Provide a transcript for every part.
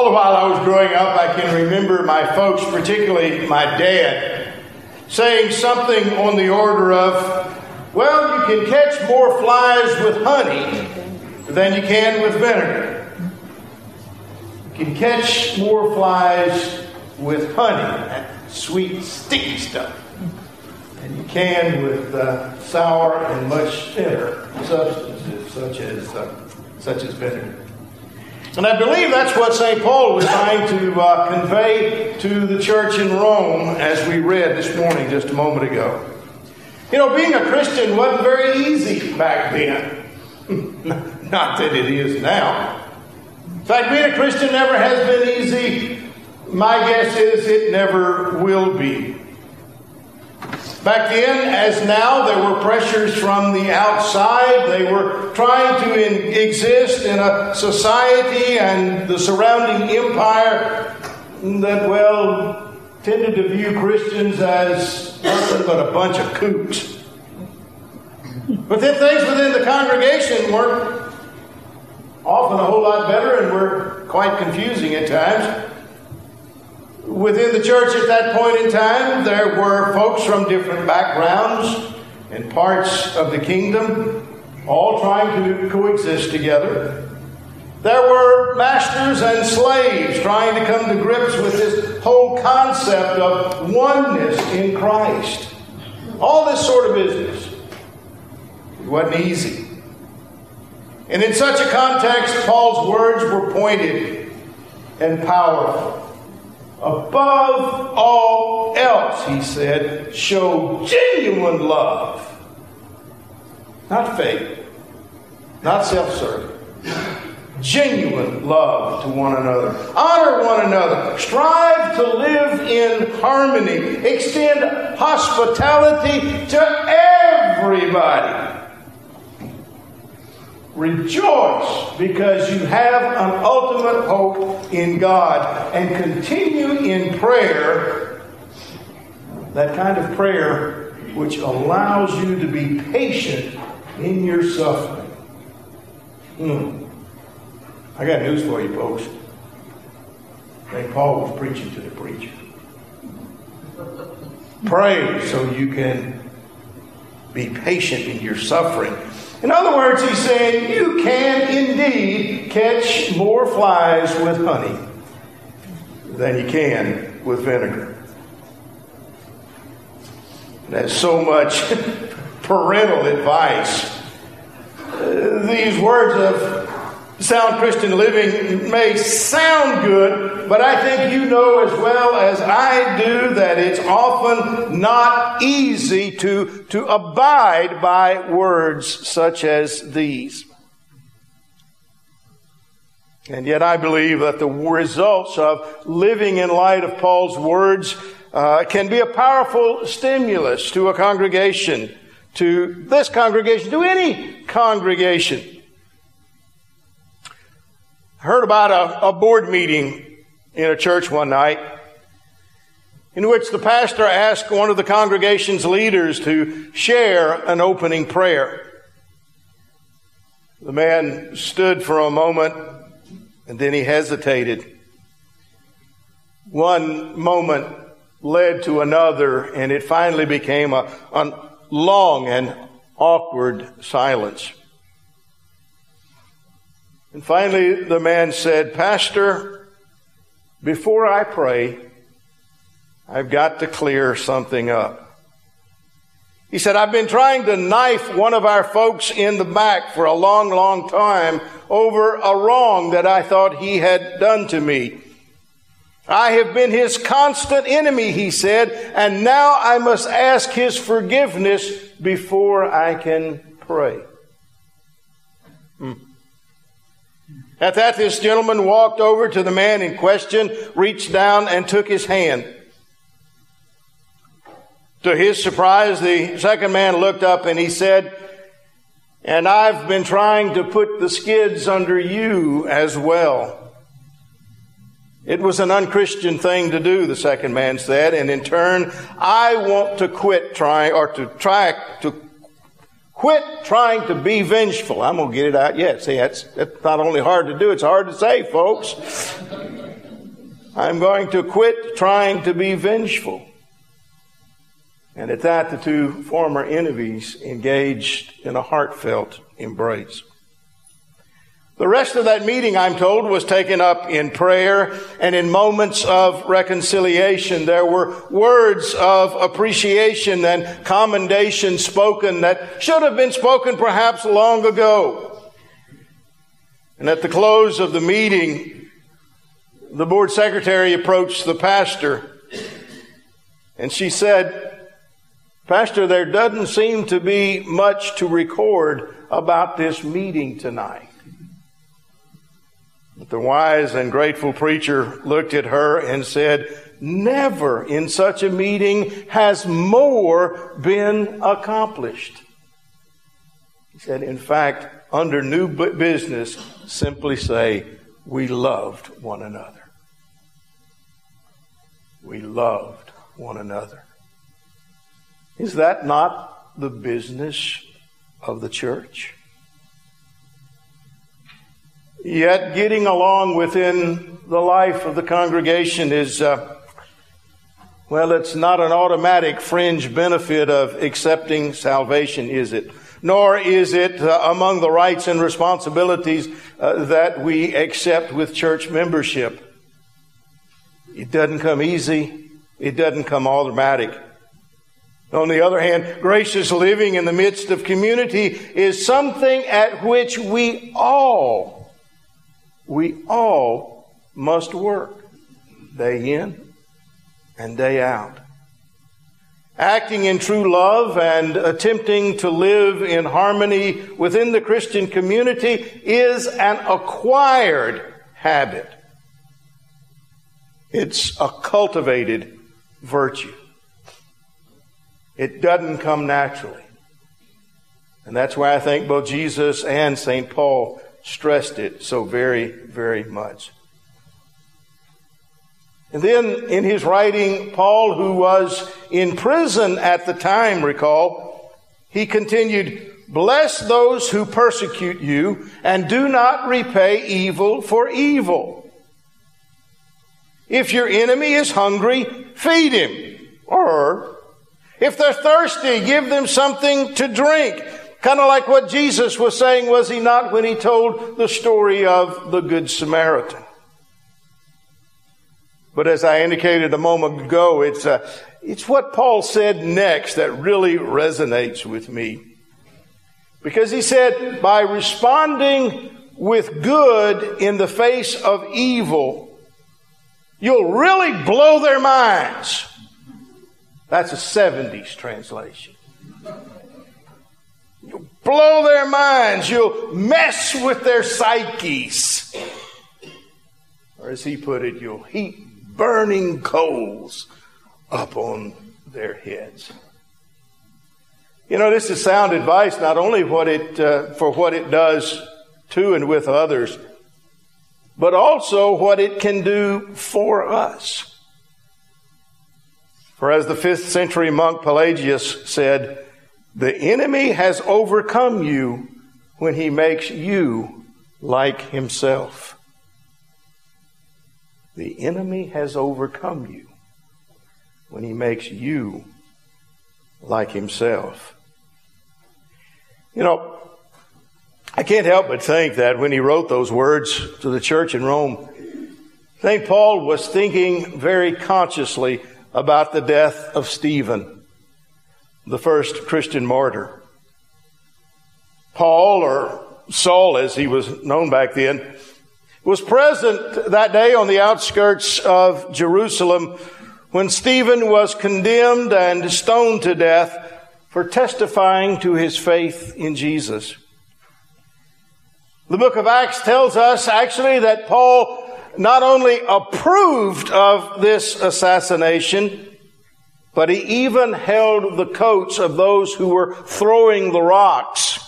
All the while I was growing up, I can remember my folks, particularly my dad, saying something on the order of, Well, you can catch more flies with honey than you can with vinegar. You can catch more flies with honey, that sweet, sticky stuff, than you can with uh, sour and much thinner substances such as, uh, such as vinegar. And I believe that's what St. Paul was trying to uh, convey to the church in Rome as we read this morning just a moment ago. You know, being a Christian wasn't very easy back then. Not that it is now. In fact, being a Christian never has been easy. My guess is it never will be. Back then, as now, there were pressures from the outside. They were trying to in, exist in a society and the surrounding empire that, well, tended to view Christians as nothing but a bunch of kooks. But then things within the congregation weren't often a whole lot better and were quite confusing at times. Within the church at that point in time, there were folks from different backgrounds and parts of the kingdom, all trying to coexist together. There were masters and slaves trying to come to grips with this whole concept of oneness in Christ. All this sort of business. It wasn't easy. And in such a context, Paul's words were pointed and powerful. Above all else, he said, show genuine love. Not fake, not self serving. Genuine love to one another. Honor one another. Strive to live in harmony. Extend hospitality to everybody. Rejoice because you have an ultimate hope in God and continue in prayer, that kind of prayer which allows you to be patient in your suffering. Hmm. I got news for you, folks. St. Paul was preaching to the preacher. Pray so you can be patient in your suffering in other words, he's saying you can indeed catch more flies with honey than you can with vinegar. That's so much parental advice. Uh, these words of sound Christian living may sound good, but I think you know as well as I do that it's often not easy to, to abide by words such as these. And yet I believe that the results of living in light of Paul's words uh, can be a powerful stimulus to a congregation, to this congregation, to any congregation. I heard about a, a board meeting in a church one night in which the pastor asked one of the congregation's leaders to share an opening prayer. The man stood for a moment and then he hesitated. One moment led to another and it finally became a, a long and awkward silence. And finally, the man said, Pastor, before I pray, I've got to clear something up. He said, I've been trying to knife one of our folks in the back for a long, long time over a wrong that I thought he had done to me. I have been his constant enemy, he said, and now I must ask his forgiveness before I can pray. At that, this gentleman walked over to the man in question, reached down, and took his hand. To his surprise, the second man looked up and he said, And I've been trying to put the skids under you as well. It was an unchristian thing to do, the second man said, and in turn, I want to quit trying, or to try to Quit trying to be vengeful. I'm going to get it out yet. See, that's, that's not only hard to do, it's hard to say, folks. I'm going to quit trying to be vengeful. And at that, the two former enemies engaged in a heartfelt embrace. The rest of that meeting, I'm told, was taken up in prayer and in moments of reconciliation. There were words of appreciation and commendation spoken that should have been spoken perhaps long ago. And at the close of the meeting, the board secretary approached the pastor and she said, Pastor, there doesn't seem to be much to record about this meeting tonight. The wise and grateful preacher looked at her and said, Never in such a meeting has more been accomplished. He said, In fact, under new business, simply say, We loved one another. We loved one another. Is that not the business of the church? Yet getting along within the life of the congregation is, uh, well, it's not an automatic fringe benefit of accepting salvation, is it? Nor is it uh, among the rights and responsibilities uh, that we accept with church membership. It doesn't come easy. It doesn't come automatic. On the other hand, gracious living in the midst of community is something at which we all we all must work day in and day out. Acting in true love and attempting to live in harmony within the Christian community is an acquired habit. It's a cultivated virtue. It doesn't come naturally. And that's why I think both Jesus and St. Paul stressed it so very, very much. And then in his writing, Paul, who was in prison at the time, recall, he continued, Bless those who persecute you and do not repay evil for evil. If your enemy is hungry, feed him. Or if they're thirsty, give them something to drink. Kind of like what Jesus was saying, was he not, when he told the story of the Good Samaritan? But as I indicated a moment ago, it's, uh, it's what Paul said next that really resonates with me. Because he said, by responding with good in the face of evil, you'll really blow their minds. That's a 70s translation. Blow their minds. You'll mess with their psyches. Or as he put it, you'll heap burning coals up on their heads. You know, this is sound advice, not only what it, uh, for what it does to and with others, but also what it can do for us. For as the fifth century monk Pelagius said, the enemy has overcome you when he makes you like himself. The enemy has overcome you when he makes you like himself. You know, I can't help but think that when he wrote those words to the church in Rome, St. Paul was thinking very consciously about the death of Stephen the first Christian martyr. Paul, or Saul as he was known back then, was present that day on the outskirts of Jerusalem when Stephen was condemned and stoned to death for testifying to his faith in Jesus. The book of Acts tells us actually that Paul not only approved of this assassination, but he even held the coats of those who were throwing the rocks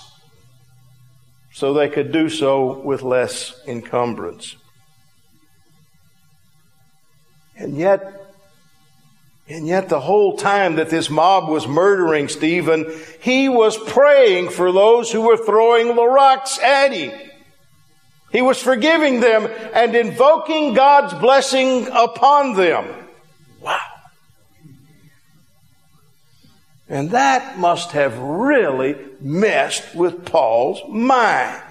so they could do so with less encumbrance. And yet, and yet, the whole time that this mob was murdering Stephen, he was praying for those who were throwing the rocks at him. He was forgiving them and invoking God's blessing upon them. Wow. And that must have really messed with Paul's mind.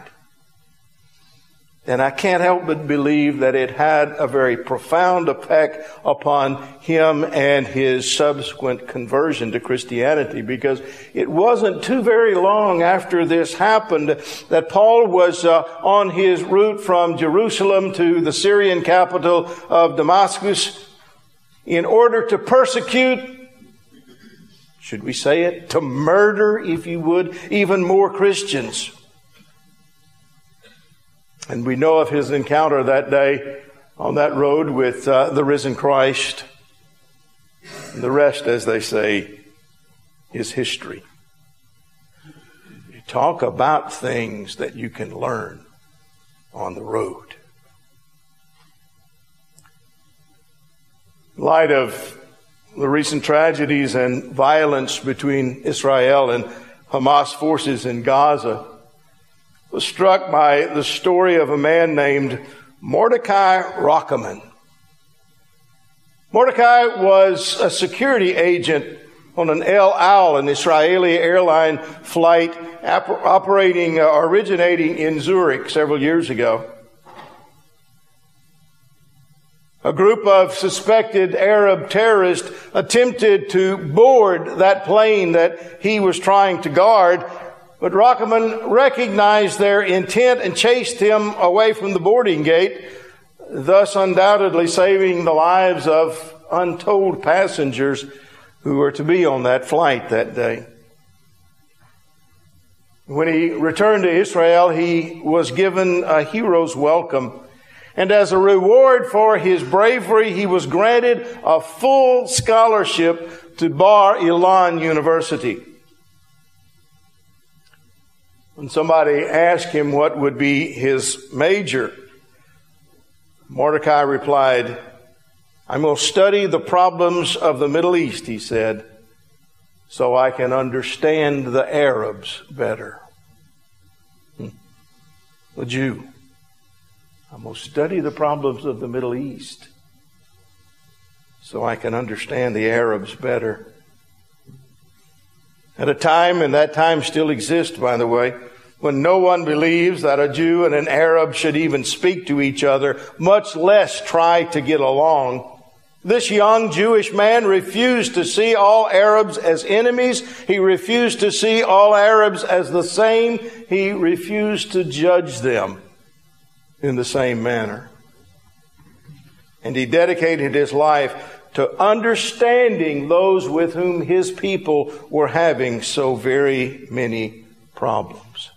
And I can't help but believe that it had a very profound effect upon him and his subsequent conversion to Christianity because it wasn't too very long after this happened that Paul was uh, on his route from Jerusalem to the Syrian capital of Damascus in order to persecute should we say it, to murder, if you would, even more Christians. And we know of his encounter that day on that road with uh, the risen Christ. And the rest, as they say, is history. You talk about things that you can learn on the road. In light of the recent tragedies and violence between Israel and Hamas forces in Gaza, was struck by the story of a man named Mordecai Rachamim. Mordecai was a security agent on an El Al, an Israeli airline flight operating, uh, originating in Zurich several years ago. A group of suspected Arab terrorists attempted to board that plane that he was trying to guard but Rachamim recognized their intent and chased him away from the boarding gate, thus undoubtedly saving the lives of untold passengers who were to be on that flight that day. When he returned to Israel, he was given a hero's welcome. And as a reward for his bravery, he was granted a full scholarship to Bar Ilan University. When somebody asked him what would be his major, Mordecai replied, I'm going to study the problems of the Middle East, he said, so I can understand the Arabs better. Hmm. The Jew. I'm going to study the problems of the Middle East so I can understand the Arabs better. At a time, and that time still exists, by the way, when no one believes that a Jew and an Arab should even speak to each other, much less try to get along. This young Jewish man refused to see all Arabs as enemies. He refused to see all Arabs as the same. He refused to judge them in the same manner. And he dedicated his life to understanding those with whom his people were having so very many problems.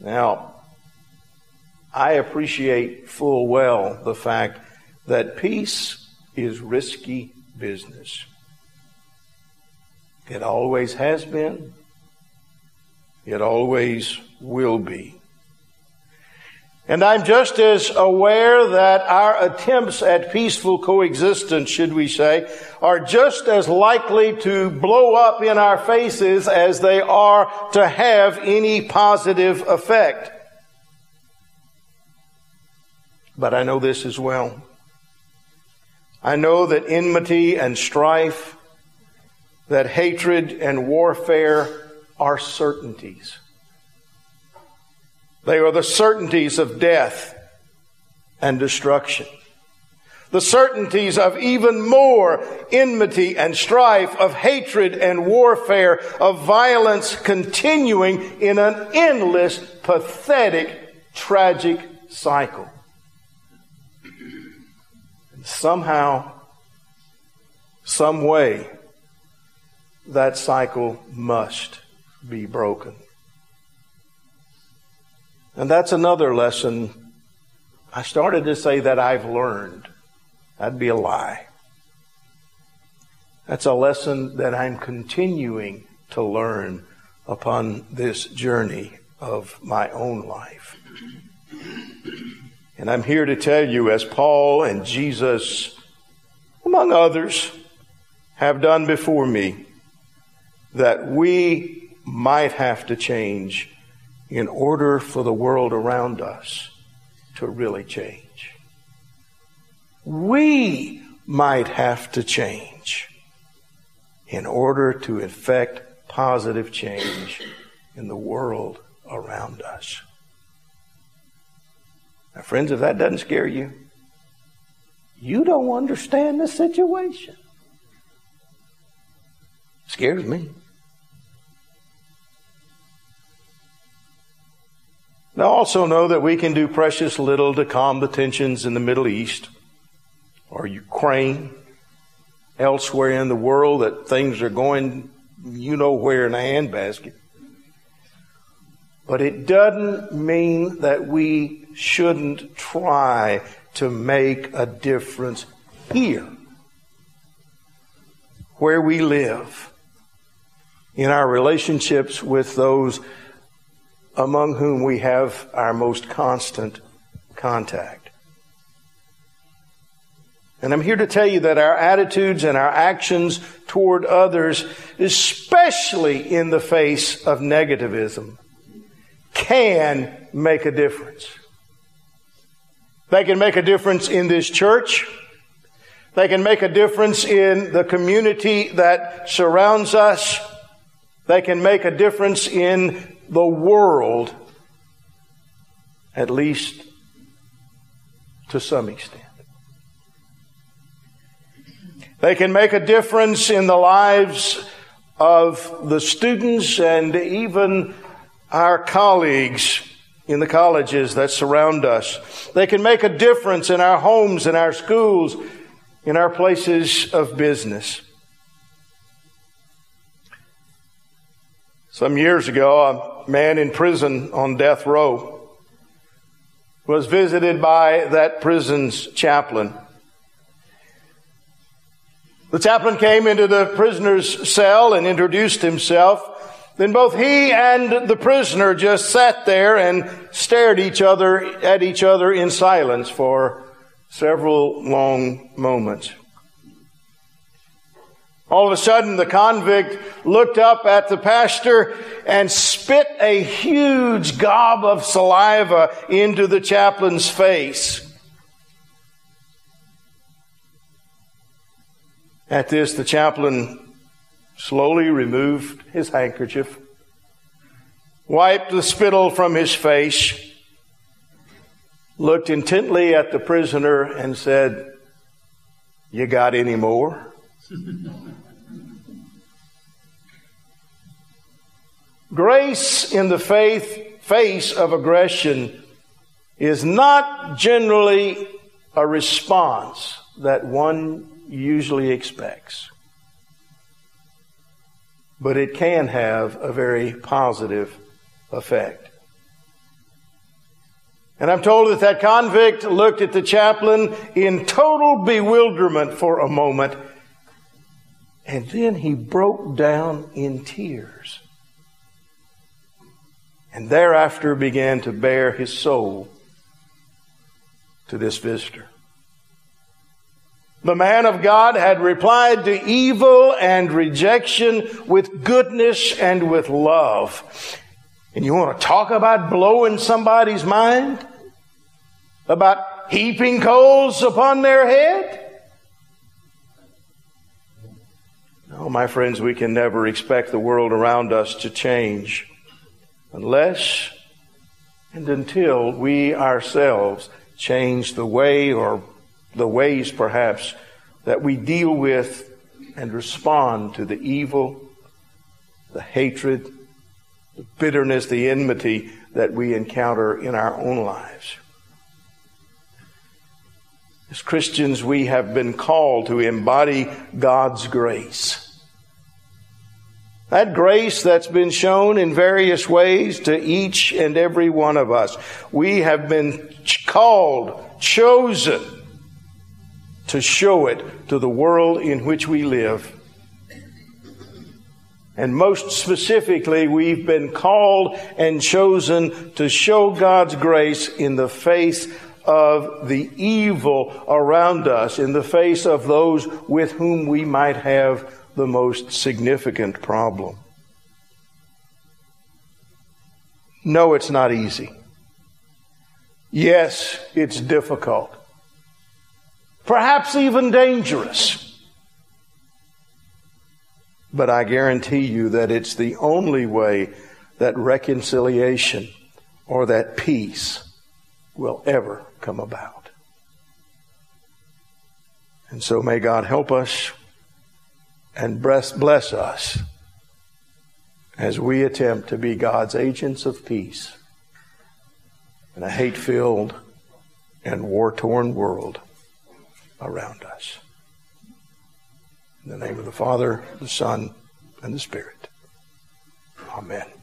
Now, I appreciate full well the fact that peace is risky business. It always has been. It always will be. And I'm just as aware that our attempts at peaceful coexistence, should we say, are just as likely to blow up in our faces as they are to have any positive effect. But I know this as well. I know that enmity and strife, that hatred and warfare are certainties. They are the certainties of death and destruction. The certainties of even more enmity and strife, of hatred and warfare, of violence continuing in an endless, pathetic, tragic cycle. And somehow, some way, that cycle must be broken. And that's another lesson. I started to say that I've learned. That'd be a lie. That's a lesson that I'm continuing to learn upon this journey of my own life. And I'm here to tell you, as Paul and Jesus, among others, have done before me, that we might have to change in order for the world around us to really change. We might have to change in order to effect positive change in the world around us. Now, friends, if that doesn't scare you, you don't understand the situation. It scares me. Now, also know that we can do precious little to calm the tensions in the Middle East or Ukraine, elsewhere in the world that things are going you know where in a handbasket. But it doesn't mean that we shouldn't try to make a difference here, where we live, in our relationships with those among whom we have our most constant contact. And I'm here to tell you that our attitudes and our actions toward others, especially in the face of negativism, can make a difference. They can make a difference in this church. They can make a difference in the community that surrounds us. They can make a difference in the world, at least to some extent. They can make a difference in the lives of the students and even our colleagues in the colleges that surround us. They can make a difference in our homes, in our schools, in our places of business. Some years ago, a man in prison on death row was visited by that prison's chaplain. The chaplain came into the prisoner's cell and introduced himself. Then both he and the prisoner just sat there and stared each other at each other in silence for several long moments. All of a sudden, the convict looked up at the pastor and spit a huge gob of saliva into the chaplain's face. At this, the chaplain slowly removed his handkerchief, wiped the spittle from his face, looked intently at the prisoner, and said, You got any more? Grace in the faith, face of aggression is not generally a response that one usually expects. But it can have a very positive effect. And I'm told that that convict looked at the chaplain in total bewilderment for a moment, and then he broke down in tears. And thereafter began to bare his soul to this visitor. The man of God had replied to evil and rejection with goodness and with love. And you want to talk about blowing somebody's mind? About heaping coals upon their head? No, my friends, we can never expect the world around us to change unless and until we ourselves change the way or the ways perhaps that we deal with and respond to the evil, the hatred, the bitterness, the enmity that we encounter in our own lives. As Christians, we have been called to embody God's grace. That grace that's been shown in various ways to each and every one of us. We have been called, chosen, to show it to the world in which we live. And most specifically, we've been called and chosen to show God's grace in the face of the evil around us, in the face of those with whom we might have the most significant problem. No, it's not easy. Yes, it's difficult. Perhaps even dangerous. But I guarantee you that it's the only way that reconciliation or that peace will ever come about. And so may God help us and bless us as we attempt to be God's agents of peace in a hate filled and war torn world around us. In the name of the Father, the Son, and the Spirit. Amen.